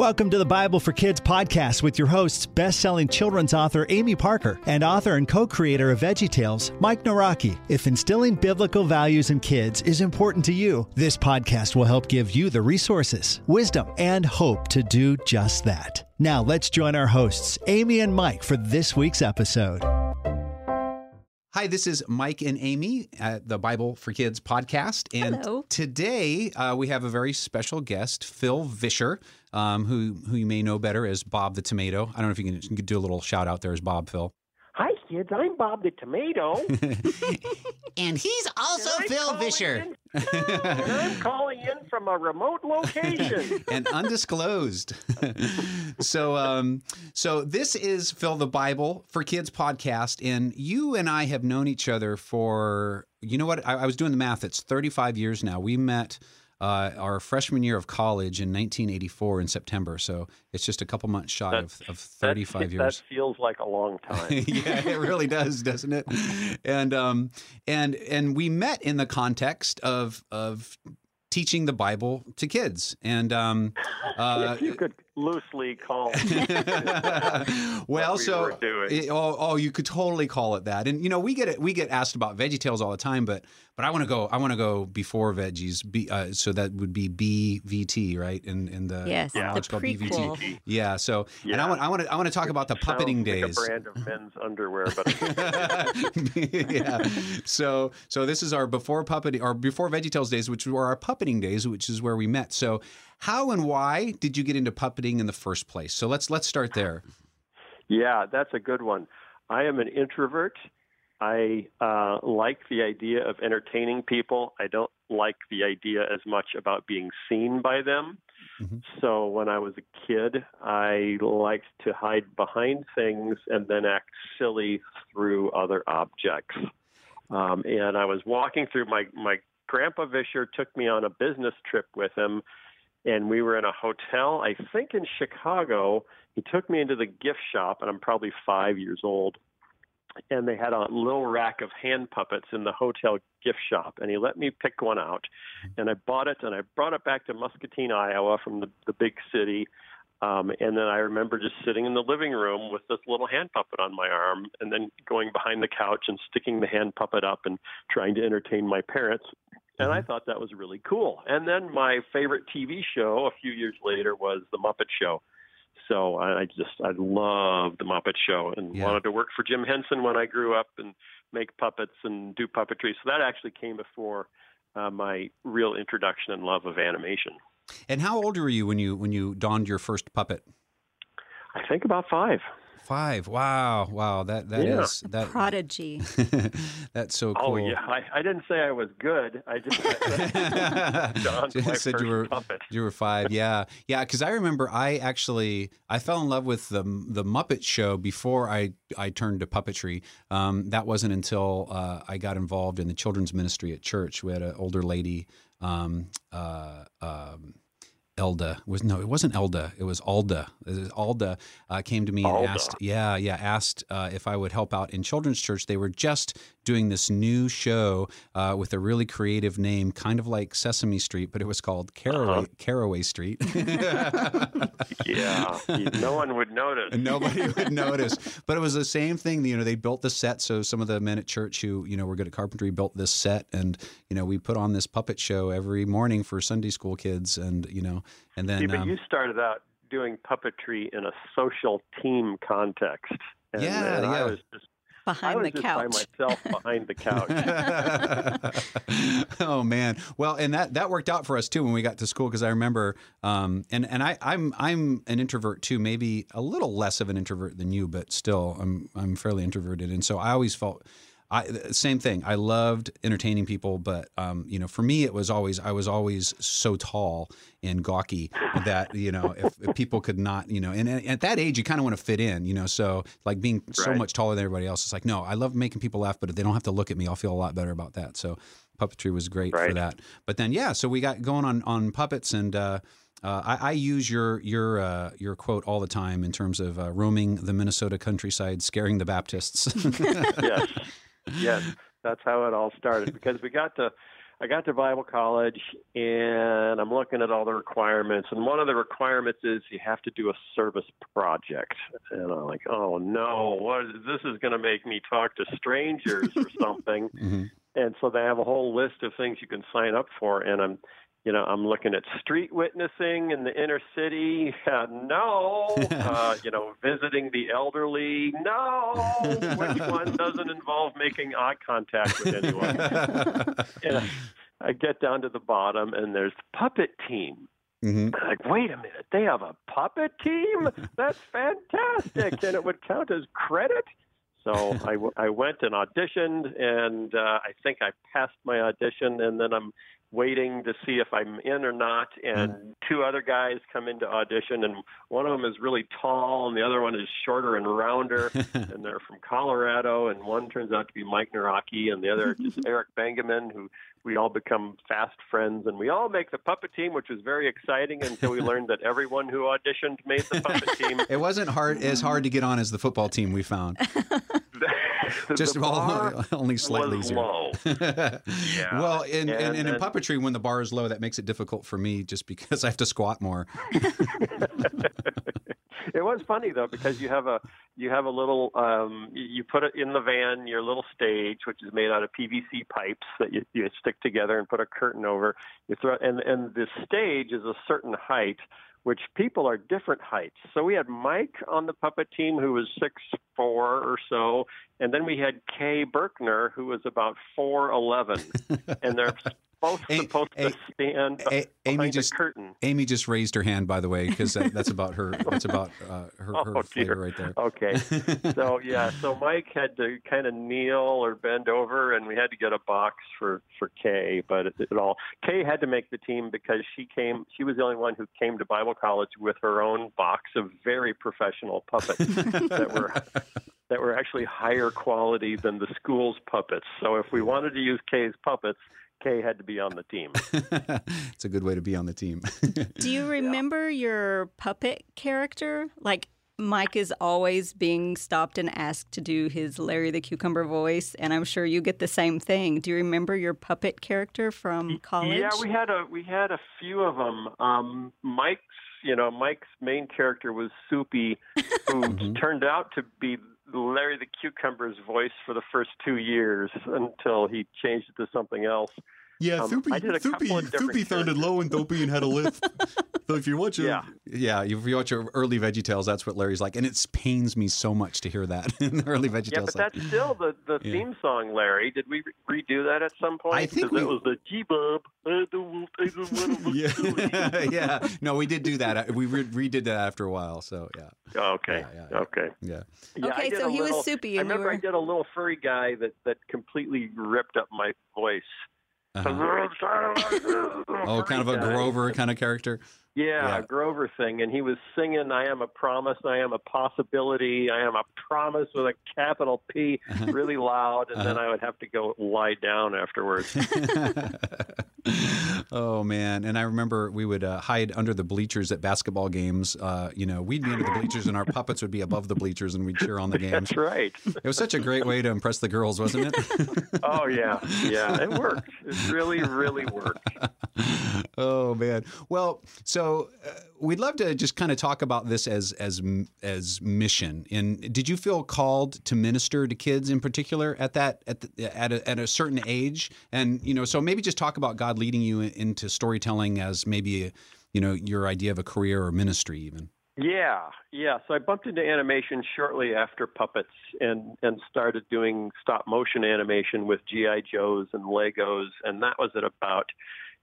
Welcome to the Bible for Kids podcast with your hosts, best-selling children's author Amy Parker and author and co-creator of VeggieTales, Mike Nawrocki. If instilling biblical values in kids is important to you, this podcast will help give you the resources, wisdom, and hope to do just that. Now, let's join our hosts, Amy and Mike, for this week's episode. Hi, this is Mike and Amy at the Bible for Kids podcast. And Hello. today uh, we have a very special guest, Phil Vischer, um, who, who you may know better as Bob the Tomato. I don't know if you can, you can do a little shout out there as Bob, Phil. Hi, kids. I'm Bob the Tomato. And he's also And I'm calling in- and I'm calling in from a remote location. and undisclosed. so, um, so this is Phil the Bible for Kids podcast, and you and I have known each other for you know what? I, I was doing the math. It's 35 years now. We met. Uh, our freshman year of college in 1984 in September, so it's just a couple months shy of, of 35 that, years. That feels like a long time. yeah, it really does, doesn't it? And um, and and we met in the context of of teaching the Bible to kids, and um, uh, if you could loosely called. well, we so it- oh, oh, you could totally call it that. And you know, we get it. We get asked about Veggie Tales all the time, but but I want to go. I want to go before veggies. B, uh, so that would be BVT, right? In in the Yes, Yeah. the it's called prequel. BVT. Yeah. So and I Yeah. want I want to I want to talk about the puppeting Sounds days. Like a brand of men's underwear, but yeah. So so this is our before puppeting or before Veggie Tales days, which were our puppeting days, which is where we met. So how and why did you get into puppeting in the first place? So let's let's start there. yeah, that's a good one. I am an introvert. I uh, like the idea of entertaining people. I don't like the idea as much about being seen by them. Mhm. So when I was a kid, I liked to hide behind things and then act silly through other objects. Um, and I was walking through my my grandpa Vischer took me on a business trip with him, and we were in a hotel, I think in Chicago. He took me into the gift shop, and I'm probably five years old. And they had a little rack of hand puppets in the hotel gift shop, and he let me pick one out. And I bought it, and I brought it back to Muscatine, Iowa, from the, the big city. Um, and then I remember just sitting in the living room with this little hand puppet on my arm, and then going behind the couch and sticking the hand puppet up and trying to entertain my parents. And I thought that was really cool. And then my favorite TV show a few years later was The Muppet Show. So I I just I loved The Muppet Show and Yeah. wanted to work for Jim Henson when I grew up and make puppets and do puppetry. So that actually came before uh, my real introduction and love of animation. And how old were you when you when you donned your first puppet? I think about five. Five. Wow. Wow. That that is Yeah. that. Prodigy. that's so cool. Oh yeah, I, I didn't say I was good. I just donned my Just said you were puppet. you were five. Yeah, yeah. Because I remember I actually I fell in love with the the Muppet Show before I I turned to puppetry. Um, that wasn't until uh, I got involved in the children's ministry at church. We had an older lady. Um, uh, um, Elda was no, it wasn't Elda. It was Alda. It was Alda uh, came to me and Alda. asked, yeah, yeah, asked uh, if I would help out in children's church. They were just doing this new show uh, with a really creative name, kind of like Sesame Street, but it was called Caraway, Uh-huh. Caraway Street. Yeah, no one would notice. nobody would notice. But it was the same thing. You know, they built the set. So some of the men at church who you know were good at carpentry built this set, and you know we put on this puppet show every morning for Sunday school kids, and you know, and then See, but um, you started out doing puppetry in a social team context. And, Yeah, and I was just I Behind was the just couch. by myself behind the couch. oh man well and that that worked out for us too when we got to school because i remember um and and i i'm i'm an introvert too maybe a little less of an introvert than you but still i'm i'm fairly introverted and so i always felt I, same thing. I loved entertaining people, but um, you know, for me, it was always I was always so tall and gawky that you know, if, if people could not, you know, and, and at that age, you kind of want to fit in, you know. So like being so much taller than everybody else, it's like no, I love making people laugh, but if they don't have to look at me, I'll feel a lot better about that. So puppetry was great for that. But then yeah, so we got going on on puppets and. Uh, uh, I, I use your your uh, your quote all the time in terms of uh, roaming the Minnesota countryside, scaring the Baptists. yes, yes, that's how it all started. Because we got to, I got to Bible college and I'm looking at all the requirements. And one of the requirements is you have to do a service project. And I'm like, oh no, what is, this is going to make me talk to strangers or something. mm-hmm. And so they have a whole list of things you can sign up for. And I'm, you know, I'm looking at street witnessing in the inner city. Uh, no, uh, you know, visiting the elderly. No, which one doesn't involve making eye contact with anyone? and I, I get down to the bottom, and there's puppet team. Mm-hmm. Like, wait a minute, they have a puppet team? That's fantastic, and it would count as credit. So I, I went and auditioned, and uh, I think I passed my audition, and then I'm waiting to see if I'm in or not. And mm. two other guys come into audition, and one of them is really tall, and the other one is shorter and rounder. and they're from Colorado, and one turns out to be Mike Nawrocki, and the other is Eric Benjamin, who we all become fast friends, and we all make the puppet team, which was very exciting until we learned that everyone who auditioned made the puppet team. It wasn't hard as hard to get on as the football team we found. just all, only slightly was low. yeah. Well, in, and, and, and in puppetry, when the bar is low, that makes it difficult for me just because I have to squat more. It was funny though because you have a you have a little um, you put it in the van your little stage which is made out of PVC pipes that you, you stick together and put a curtain over you throw and and the stage is a certain height which people are different heights. So we had Mike on the puppet team who was six four or so, and then we had Kay Berkner who was about four eleven, and they're both supposed a, to stand a, Amy just, the curtain. Amy just raised her hand, by the way, because that, that's about her. That's about uh, her, oh, her flavor right there. Okay, so yeah, so Mike had to kind of kneel or bend over, and we had to get a box for for Kay. But it, it all Kay had to make the team because she came. She was the only one who came to Bible college with her own box of very professional puppets that were that were actually higher quality than the school's puppets. So if we wanted to use Kay's puppets, Kay had to be on the team. it's a good way to be on the team. Do you remember yeah. your puppet character? Like Mike is always being stopped and asked to do his Larry the Cucumber voice, and I'm sure you get the same thing. Do you remember your puppet character from college? Yeah, we had a we had a few of them. Um, Mike's, you know, Mike's main character was Soupy, who mm-hmm. turned out to be Larry the Cucumber's voice for the first two years until he changed it to something else. Yeah, um, Thupi, Thupi, Thupi sounded low and dopey and had a lisp. so if you watch it, yeah, yeah, if you watch your early Veggie Tales, that's what Larry's like, and it pains me so much to hear that in the early Veggie Yeah, but like, that's still the, the yeah. theme song, Larry. Did we redo that at some point? I think we, it was the G Bob. yeah, yeah. No, we did do that. We re- redid that after a while. So yeah. Oh, okay. Yeah, yeah, okay. Yeah. yeah okay, so he little, was soupy. I remember were... I did a little furry guy that that completely ripped up my voice. Uh-huh. oh, kind of a Grover kind of character. Yeah, yeah, Grover thing. And he was singing, I am a promise, I am a possibility, I am a promise with a capital P, uh-huh. really loud. And uh-huh. then I would have to go lie down afterwards. oh, man. And I remember we would uh, hide under the bleachers at basketball games. Uh, you know, we'd be under the bleachers and our puppets would be above the bleachers and we'd cheer on the games. That's right. It was such a great way to impress the girls, wasn't it? oh, yeah. Yeah, it worked. It really, really worked. oh, man. Well, so so uh, we'd love to just kind of talk about this as as as mission. And did you feel called to minister to kids in particular at that at the, at a, at a certain age? And you know, so maybe just talk about God leading you into storytelling as maybe you know your idea of a career or ministry even. Yeah, yeah. So I bumped into animation shortly after puppets and and started doing stop motion animation with GI Joes and Legos, and that was at about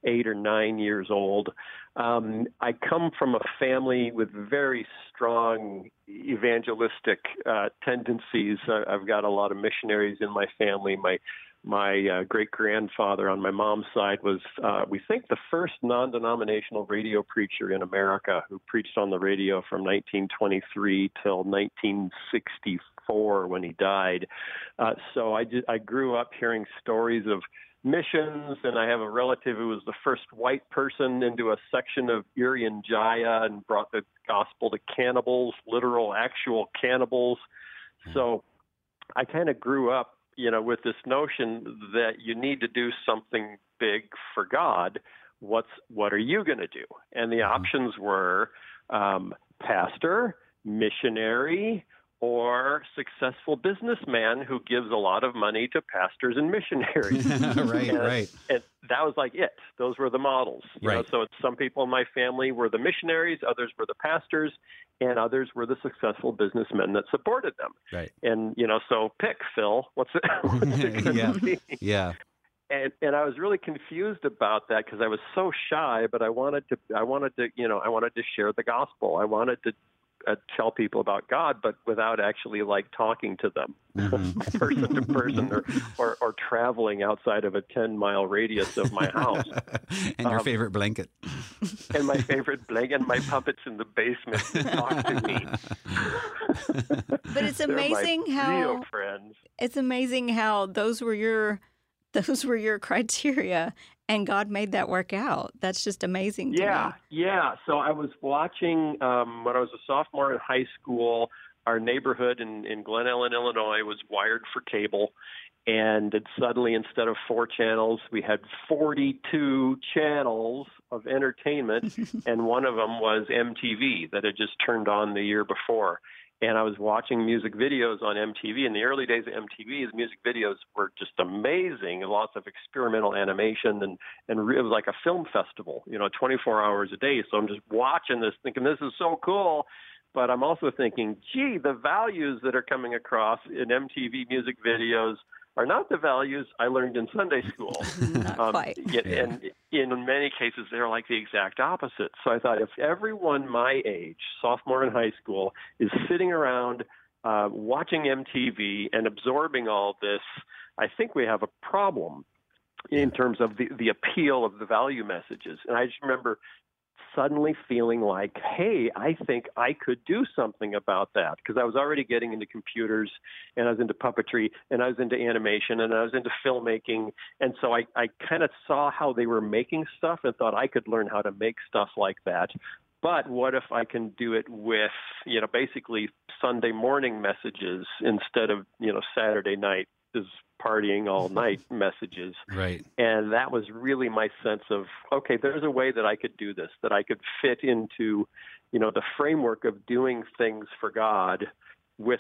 eight or nine years old. Um, I come from a family with very strong evangelistic uh, tendencies. I've got a lot of missionaries in my family. My my uh, great grandfather on my mom's side was, uh, we think, the first non denominational radio preacher in America who preached on the radio from 1923 till 1964 when he died. Uh, so I, just, I grew up hearing stories of missions, and I have a relative who was the first white person into a section of Irian Jaya and brought the gospel to cannibals, literal, actual cannibals. So I kind of grew up you know, with this notion that you need to do something big for God, what's what are you going to do? And the mm-hmm. options were um, pastor, missionary, or successful businessman who gives a lot of money to pastors and missionaries. right, and, right. And that was like it. Those were the models. You right. Know? So some people in my family were the missionaries, others were the pastors, and others were the successful businessmen that supported them. Right. And you know, so pick Phil. What's it? What's it yeah. Be? Yeah. And and I was really confused about that because I was so shy, but I wanted to I wanted to you know I wanted to share the gospel. I wanted to uh, tell people about God, but without actually like talking to them, mm-hmm. person to person, or, or, or traveling outside of a ten mile radius of my house. and your um, favorite blanket. and my favorite blanket, and my puppets in the basement talk to me. but it's amazing how it's amazing how those were your those were your criteria and God made that work out. That's just amazing. yeah, yeah. So I was watching um, when I was a sophomore in high school. Our neighborhood in, in Glen Ellyn, Illinois, was wired for cable, and it suddenly, instead of four channels, we had 42 channels of entertainment, and one of them was MTV that had just turned on the year before and I was watching music videos on MTV. In the early days of MTV, the music videos were just amazing, lots of experimental animation, and and it was like a film festival, you know, 24 hours a day. So I'm just watching this, thinking this is so cool. But I'm also thinking, gee, the values that are coming across in MTV music videos are not the values I learned in Sunday school. not um, quite. Yeah, and in many cases, they're like the exact opposite. So I thought if everyone my age, sophomore in high school, is sitting around uh, watching MTV and absorbing all this, I think we have a problem in terms of the, the appeal of the value messages. And I just remember suddenly feeling like, hey, I think I could do something about that because I was already getting into computers and I was into puppetry and I was into animation and I was into filmmaking. And so I, I kind of saw how they were making stuff and thought I could learn how to make stuff like that. But what if I can do it with, you know, basically Sunday morning messages instead of, you know, Saturday night is partying all night messages. Right. And that was really my sense of okay, there's a way that I could do this, that I could fit into, you know, the framework of doing things for God with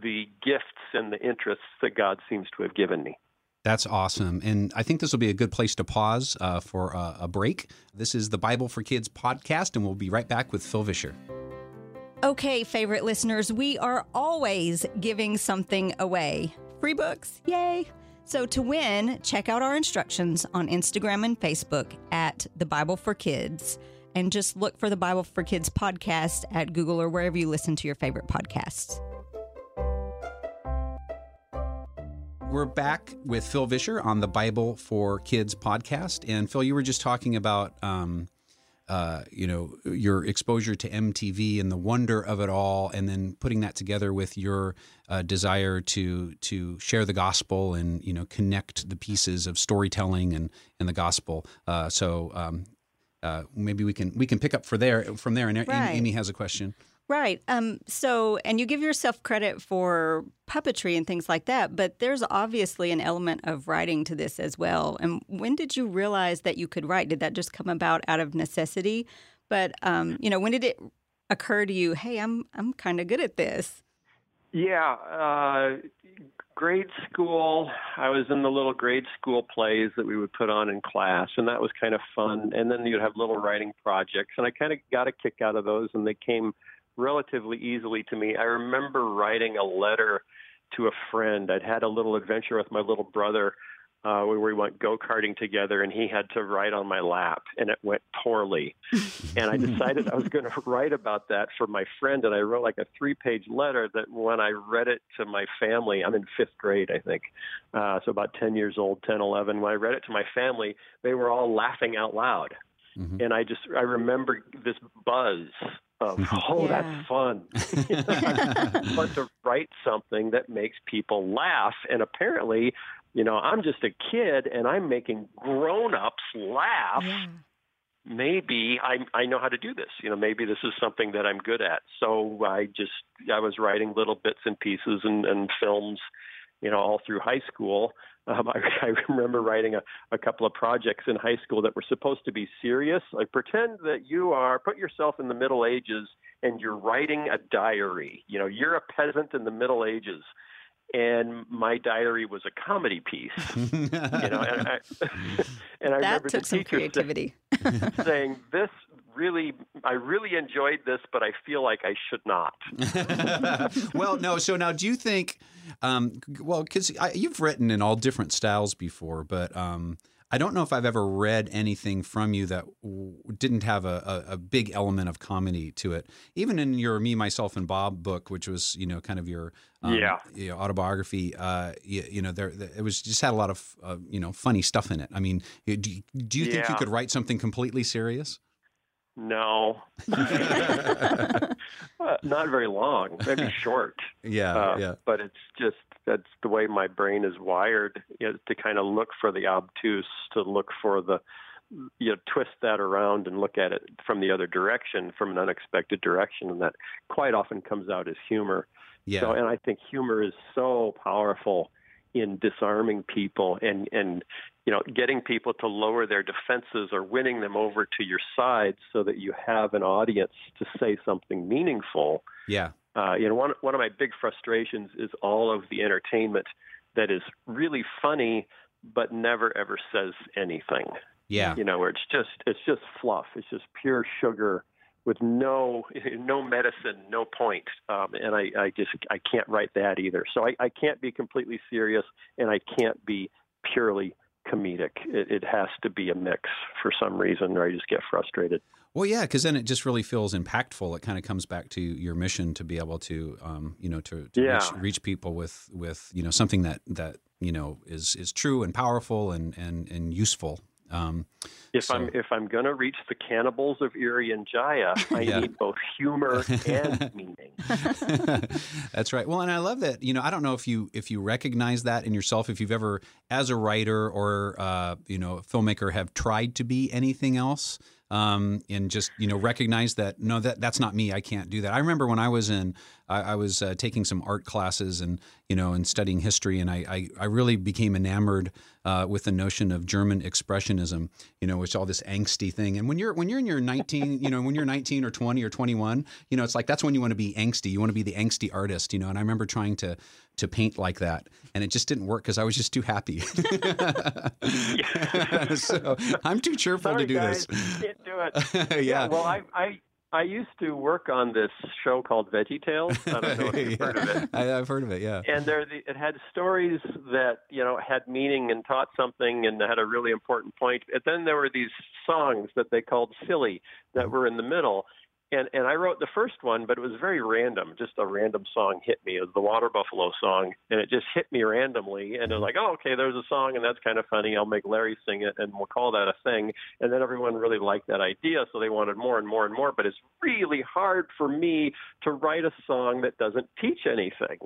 the gifts and the interests that God seems to have given me. That's awesome. And I think this will be a good place to pause uh, for a, a break. This is the Bible for Kids podcast, and we'll be right back with Phil Vischer. Okay, favorite listeners, we are always giving something away. Free books, yay! So to win, check out our instructions on Instagram and Facebook at The Bible for Kids. And just look for the Bible for Kids podcast at Google or wherever you listen to your favorite podcasts. We're back with Phil Vischer on the Bible for Kids podcast. And Phil, you were just talking about um, uh, you know your exposure to MTV and the wonder of it all, and then putting that together with your uh, desire to to share the gospel and you know connect the pieces of storytelling and and the gospel. Uh, so um, uh, maybe we can we can pick up for there from there. And right. Amy has a question. Right. Um, so, and you give yourself credit for puppetry and things like that, but there's obviously an element of writing to this as well. And when did you realize that you could write? Did that just come about out of necessity? But um, you know, when did it occur to you? Hey, I'm I'm kind of good at this. Yeah, uh, grade school. I was in the little grade school plays that we would put on in class, and that was kind of fun. And then you'd have little writing projects, and I kind of got a kick out of those, and they came relatively easily to me. I remember writing a letter to a friend. I'd had a little adventure with my little brother uh, where we went go karting together, and he had to write on my lap, and it went poorly. and I decided I was going to write about that for my friend, and I wrote like a three page letter that when I read it to my family, I'm in fifth grade, I think, uh, so about 10 years old, 10, 11. When I read it to my family, they were all laughing out loud. Mm-hmm. And I just I remember this buzz of oh yeah. that's fun but to write something that makes people laugh and apparently you know i'm just a kid and i'm making grown-ups laugh yeah. maybe i i know how to do this you know maybe this is something that i'm good at so i just i was writing little bits and pieces and, and films you know, all through high school. Um, I, I remember writing a, a couple of projects in high school that were supposed to be serious. Like pretend that you are, put yourself in the Middle Ages and you're writing a diary. You know, you're a peasant in the Middle Ages and my diary was a comedy piece. you know, and I, and I that remember took the some teacher creativity. saying, saying, "This really, I really enjoyed this, but I feel like I should not." well, no. So now, do you think? Um, well, because you've written in all different styles before, but um, I don't know if I've ever read anything from you that w- didn't have a, a, a, big element of comedy to it. Even in your "Me, Myself, and Bob" book, which was you know kind of your um, yeah you know, autobiography, uh, you, you, know there, there, it was just had a lot of uh, you know funny stuff in it. I mean, do, do you think yeah. you could write something completely serious? No, uh, not very long. Maybe short. Yeah, uh, yeah. But it's just that's the way my brain is wired you know, to kind of look for the obtuse, to look for the you know twist that around and look at it from the other direction, from an unexpected direction, and that quite often comes out as humor. Yeah. So, and I think humor is so powerful in disarming people and and you know getting people to lower their defenses or winning them over to your side so that you have an audience to say something meaningful. Yeah. Uh, you know, one one of my big frustrations is all of the entertainment that is really funny but never ever says anything. Yeah. You know, where it's just it's just fluff. It's just pure sugar with no no medicine, no point. Um, and I, I just I can't write that either. So I, I can't be completely serious, and I can't be purely comedic. It, it has to be a mix for some reason, or I just get frustrated. Well, yeah, because then it just really feels impactful. It kind of comes back to your mission to be able to, um, you know, to, to Yeah. reach, reach people with, with you know something that that you know is is true and powerful and and and useful. Um, If So- I'm if I'm going to reach the cannibals of Irian Jaya, I Yeah. need both humor and meaning. That's right. Well, and I love that. You know, I don't know if you if you recognize that in yourself, if you've ever, as a writer or uh, you know, filmmaker, have tried to be anything else, um, and just you know recognize that no, that that's not me. I can't do that. I remember when I was in, I, I was uh, taking some art classes and you know and studying history, and I I, I really became enamored uh, with the notion of German expressionism. You know, which all this angsty thing. And when you're when you're in your 19, you know, when you're 19 or 20 or 21, you know, it's like that's when you want to be angsty. You want to be the angsty artist. You know, and I remember trying to to paint like that, and it just didn't work because I was just too happy. so I'm too cheerful Sorry, to do guys, this. can't do it. yeah. Well, I, I I used to work on this show called Veggie Tales. I don't know if you've heard of it. I, have heard of it. Yeah. And there, the, it had stories that you know had meaning and taught something and had a really important point. And then there were these songs that they called silly that mm-hmm. were in the middle. And and I wrote the first one, but it was very random. Just a random song hit me. It was the Water Buffalo song, and it just hit me randomly. And it was like, oh, okay, there's a song, and that's kind of funny. I'll make Larry sing it, and we'll call that a thing. And then everyone really liked that idea, so they wanted more and more and more. But it's really hard for me to write a song that doesn't teach anything.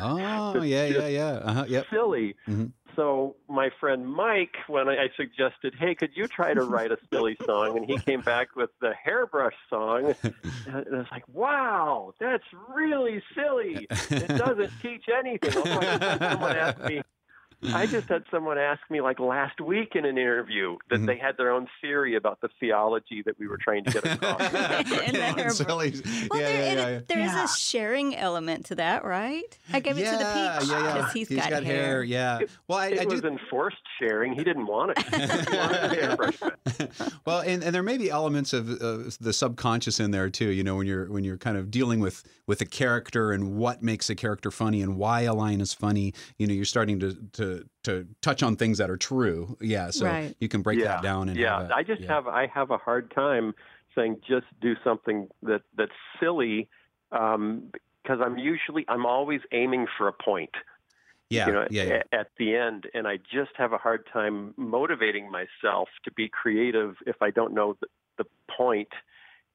Oh yeah, yeah, yeah. Uh-huh, yep. Silly. Mhm. So my friend Mike, when I I suggested, "Hey, could you try to write a silly song?" and he came back with the hairbrush song, and it was like, "Wow, that's really silly. It doesn't teach anything." I someone ask me. I just had someone ask me like last week in an interview that Mhm. they had their own theory about the theology that we were trying to get across. And Yeah, silly. Well, yeah, there, yeah, and yeah, there is Yeah. a sharing element to that, right? I gave it to the yeah, peach yeah, yeah. because he's got, hair. Yeah. Well, I, it I do. was enforced sharing. He didn't want it. Wanted the hairbrush pen. well, and, and there may be elements of uh, the subconscious in there too. You know, when you're when you're kind of dealing with with a character and what makes a character funny and why a line is funny. You know, you're starting to to to touch on things that are true. Yeah, so Right. you can break yeah, that down. And yeah, have a- I just yeah. have I have a hard time saying just do something that that's silly um, because I'm usually I'm always aiming for a point. yeah, you know, yeah, yeah. at the end, and I just have a hard time motivating myself to be creative if I don't know the, the point.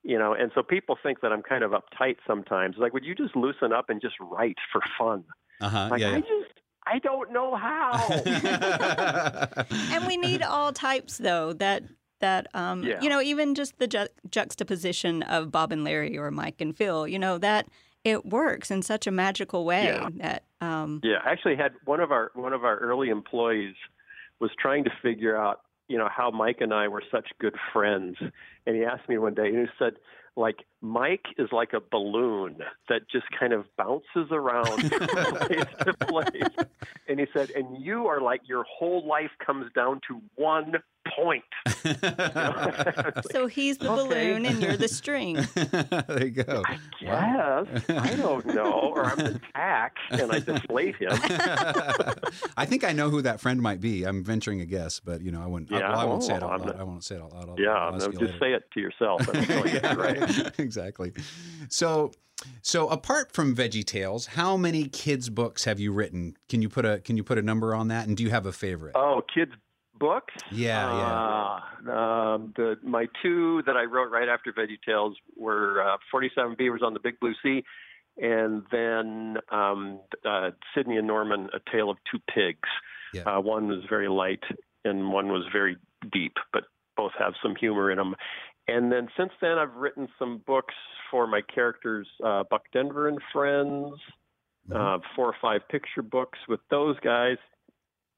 You know, and so people think that I'm kind of uptight sometimes. Like, would you just loosen up and just write for fun? Uh-huh, Like, yeah, I just I don't know how. and we need all types though that that um Yeah. you know even just the ju- juxtaposition of bob and larry or mike and phil you know that it works in such a magical way yeah. that um, yeah I actually had one of our one of our early employees was trying to figure out you know how Mike and I were such good friends and he asked me one day and he said like Mike is like a balloon that just kind of bounces around from place to place. And he said, and you are like your whole life comes down to one point. so he's the okay. balloon and you're the string. there you go. I guess. Wow. I don't know. Or I'm the tack and I deflate him. I think I know who that friend might be. I'm venturing a guess, but you know, I wouldn't. Yeah, I, well, I won't oh, say it oh, out loud. I won't say it out loud. I'll, yeah, I'll no, just later. say it to yourself. right. exactly. So so apart from Veggie Tales, how many kids books have you written? Can you put a can you put a number on that? And do you have a favorite? Oh, kids books. Yeah, yeah. Uh, um, the my two that I wrote right after Veggie Tales were uh, 47 Beavers on the Big Blue Sea, and then um, uh, Sidney and Norman, A Tale of Two Pigs. Yeah. Uh, one was very light, and one was very deep, but both have some humor in them. And then since then, I've written some books for my characters, uh, Buck Denver and Friends, mm-hmm. uh, four or five picture books with those guys,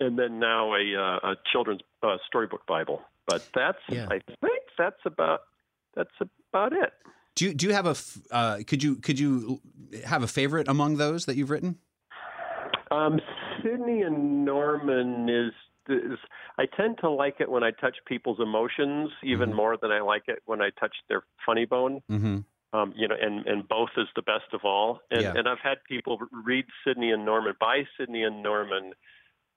and then now a, uh, a children's uh, storybook Bible. But that's yeah. I think that's about that's about it. Do you do you have a uh, could you could you have a favorite among those that you've written? Um, Sidney and Norman is is I tend to like it when I touch people's emotions even mm-hmm. more than I like it when I touch their funny bone. Mm-hmm. Um, you know, and and both is the best of all. And yeah. and I've had people read Sidney and Norman, by Sidney and Norman,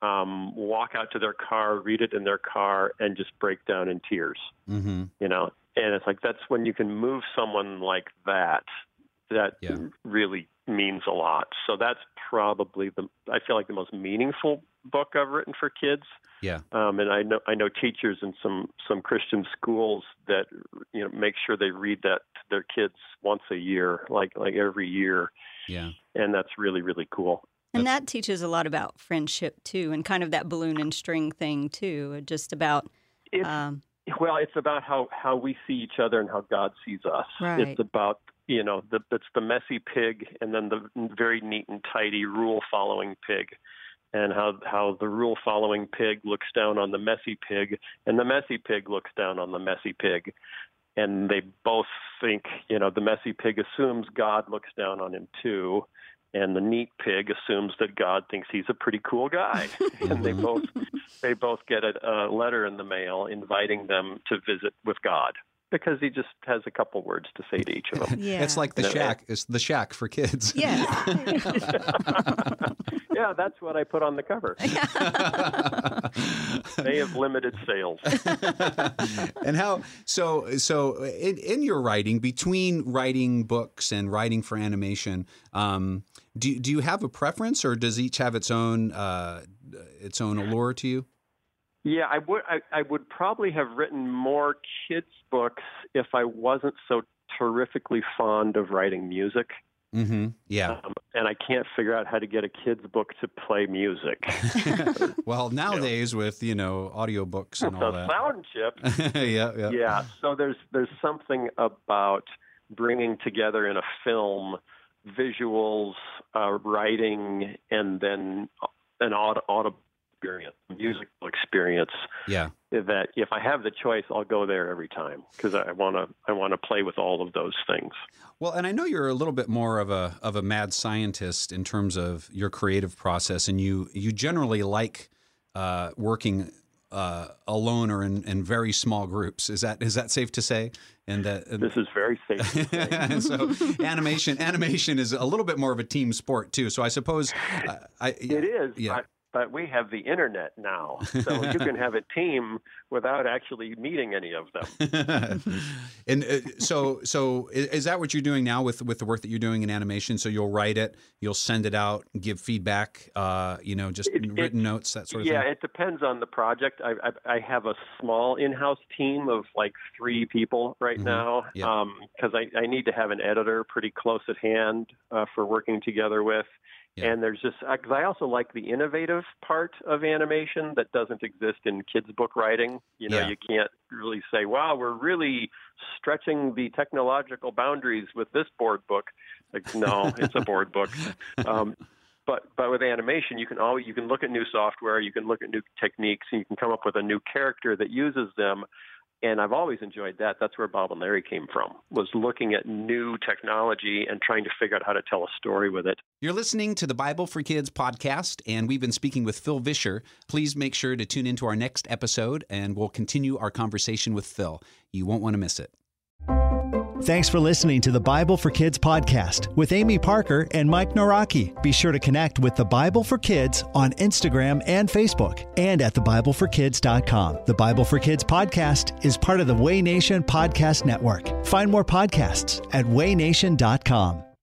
um, walk out to their car, read it in their car, and just break down in tears. Mm-hmm. You know, and it's like that's when you can move someone like that. That yeah. really means a lot. So that's probably the I feel like the most meaningful book I've written for kids. Yeah. Um, and I know I know teachers in some some Christian schools that you know make sure they read that to their kids once a year, like like every year. Yeah. And that's really really cool. And that teaches a lot about friendship too, and kind of that balloon and string thing too. Just about. It's, um, well, it's about how how we see each other and how God sees us. Right. It's about you know the, it's the messy pig and then the very neat and tidy rule following pig and how how the rule following pig looks down on the messy pig and the messy pig looks down on the messy pig and they both think you know the messy pig assumes god looks down on him too and the neat pig assumes that god thinks he's a pretty cool guy. And they mm-hmm. both they both get a, a letter in the mail inviting them to visit with god because he just has a couple words to say to each of them. Yeah. It's like the shack. It's the shack for kids. Yeah. yeah, that's what I put on the cover. they have limited sales. and how so so in, in your writing between writing books and writing for animation, um, do do you have a preference or does each have its own uh, its own allure to you? Yeah, I would. I, I would probably have written more kids' books if I wasn't so terrifically fond of writing music. Mm-hmm. Yeah. Um, and I can't figure out how to get a kid's book to play music. well, nowadays you know, with you know audiobooks and all that, sound chip. yeah, yeah. Yeah. So there's there's something about bringing together in a film visuals, uh, writing, and then an aud- audible experience, musical experience. Yeah. That if I have the choice, I'll go there every time because I want to. I want to play with all of those things. Well, and I know you're a little bit more of a of a mad scientist in terms of your creative process, and you you generally like uh, working uh, alone or in, in, very small groups. Is that is that safe to say? And uh, this is very safe. so animation animation is a little bit more of a team sport too. So I suppose uh, I, it is. Yeah but we have the internet now, so you can have a team without actually meeting any of them. and uh, so, so is that what you're doing now with with the work that you're doing in animation? So you'll write it, you'll send it out, give feedback, uh, you know, just it, written it, notes, that sort of yeah, thing. Yeah, it depends on the project. I, I, I, have a small in-house team of like three people right mm-hmm. now because yeah. um, I, I need to have an editor pretty close at hand uh, for working together with. Yeah. And there's just because I also like the innovative part of animation that doesn't exist in kids' book writing. You know, yeah. you can't really say, "Wow, we're really stretching the technological boundaries with this board book." Like like, no, it's a board book. Um, but but with animation, you can always you can look at new software, you can look at new techniques, and you can come up with a new character that uses them. And I've always enjoyed that. That's where Bob and Larry came from, was looking at new technology and trying to figure out how to tell a story with it. You're listening to the Bible for Kids podcast, and we've been speaking with Phil Vischer. Please make sure to tune into our next episode, and we'll continue our conversation with Phil. You won't want to miss it. Thanks for listening to the Bible for Kids podcast with Amy Parker and Mike Nawrocki. Be sure to connect with the Bible for Kids on Instagram and Facebook and at thebibleforkids.com. The Bible for Kids podcast is part of the Way Nation Podcast Network. Find more podcasts at waynation.com.